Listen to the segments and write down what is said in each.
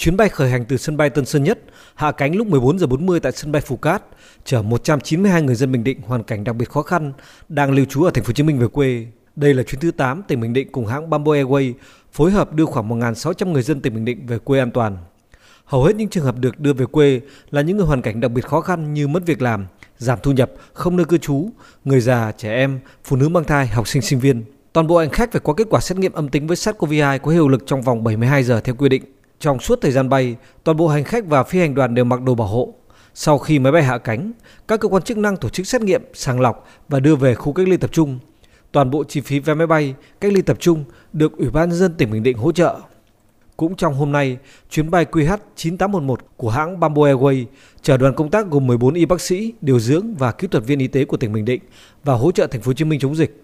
Chuyến bay khởi hành từ sân bay Tân Sơn Nhất, hạ cánh lúc 14 giờ 40 tại sân bay Phú Cát, chở 192 người dân Bình Định hoàn cảnh đặc biệt khó khăn đang lưu trú ở thành phố Hồ Chí Minh về quê. Đây là chuyến thứ 8 tỉnh Bình Định cùng hãng Bamboo Airways phối hợp đưa khoảng 1.600 người dân tỉnh Bình Định về quê an toàn. Hầu hết những trường hợp được đưa về quê là những người hoàn cảnh đặc biệt khó khăn như mất việc làm, giảm thu nhập, không nơi cư trú, người già, trẻ em, phụ nữ mang thai, học sinh sinh viên. Toàn bộ hành khách phải có kết quả xét nghiệm âm tính với SARS-CoV-2 có hiệu lực trong vòng 72 giờ theo quy định. Trong suốt thời gian bay, toàn bộ hành khách và phi hành đoàn đều mặc đồ bảo hộ. Sau khi máy bay hạ cánh, các cơ quan chức năng tổ chức xét nghiệm, sàng lọc và đưa về khu cách ly tập trung. Toàn bộ chi phí vé máy bay, cách ly tập trung được Ủy ban nhân dân tỉnh Bình Định hỗ trợ. Cũng trong hôm nay, chuyến bay QH9811 của hãng Bamboo Airways chở đoàn công tác gồm 14 y bác sĩ, điều dưỡng và kỹ thuật viên y tế của tỉnh Bình Định và hỗ trợ thành phố Hồ Chí Minh chống dịch.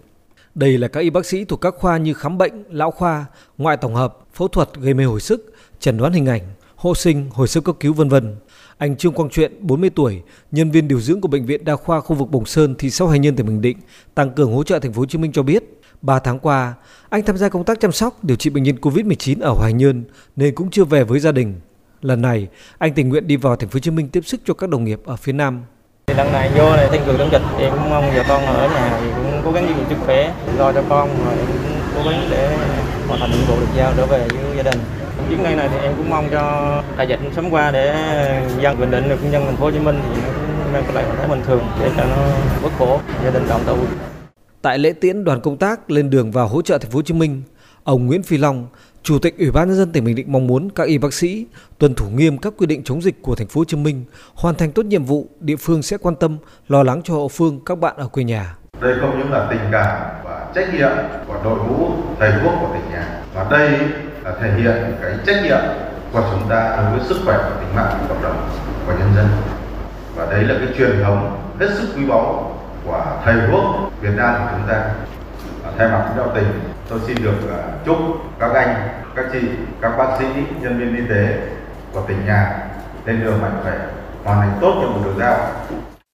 Đây là các y bác sĩ thuộc các khoa như khám bệnh, lão khoa, ngoại tổng hợp, phẫu thuật gây mê hồi sức, chẩn đoán hình ảnh, hộ sinh, hồi sức cấp cứu vân vân. Anh Trương Quang Truyện, 40 tuổi, nhân viên điều dưỡng của bệnh viện đa khoa khu vực Bồng Sơn, thị xã Hoài Nhân, tỉnh Bình Định, tăng cường hỗ trợ thành phố Hồ Chí Minh cho biết, 3 tháng qua, anh tham gia công tác chăm sóc điều trị bệnh nhân Covid-19 ở Hoài Nhơn nên cũng chưa về với gia đình. Lần này, anh tình nguyện đi vào thành phố Hồ Chí Minh tiếp sức cho các đồng nghiệp ở phía Nam. Lần này vô này tăng cường chống dịch, em cũng mong vợ con ở nhà thì cũng cố gắng giữ sức khỏe, lo cho con rồi em cũng cố gắng để hoàn thành nhiệm vụ được giao trở về với gia đình. Chuyến bay này thì em cũng mong cho đại dịch sớm qua để dân bình định được nhân thành phố Hồ Chí Minh thì nó cũng mang lại trạng thái bình thường để cho nó bớt khổ, gia đình đoàn tụ. Tại lễ tiễn đoàn công tác lên đường vào hỗ trợ thành phố Hồ Chí Minh, ông Nguyễn Phi Long, Chủ tịch Ủy ban nhân dân tỉnh Bình Định mong muốn các y bác sĩ tuân thủ nghiêm các quy định chống dịch của thành phố Hồ Chí Minh, hoàn thành tốt nhiệm vụ, địa phương sẽ quan tâm, lo lắng cho hậu phương các bạn ở quê nhà. Đây không những là tình cảm và trách nhiệm của đội ngũ thầy thuốc của tỉnh nhà, và đây là thể hiện cái trách nhiệm của chúng ta đối với sức khỏe và tính mạng của cộng đồng của nhân dân. Và đấy là cái truyền thống hết sức quý báu của thầy thuốc Việt Nam của chúng ta. Thay mặt lãnh đạo tỉnh, tôi xin được à, chúc các anh, các chị, các bác sĩ, nhân viên y tế của tỉnh nhà lên đường mạnh khỏe, hoàn thành tốt nhiệm vụ được giao.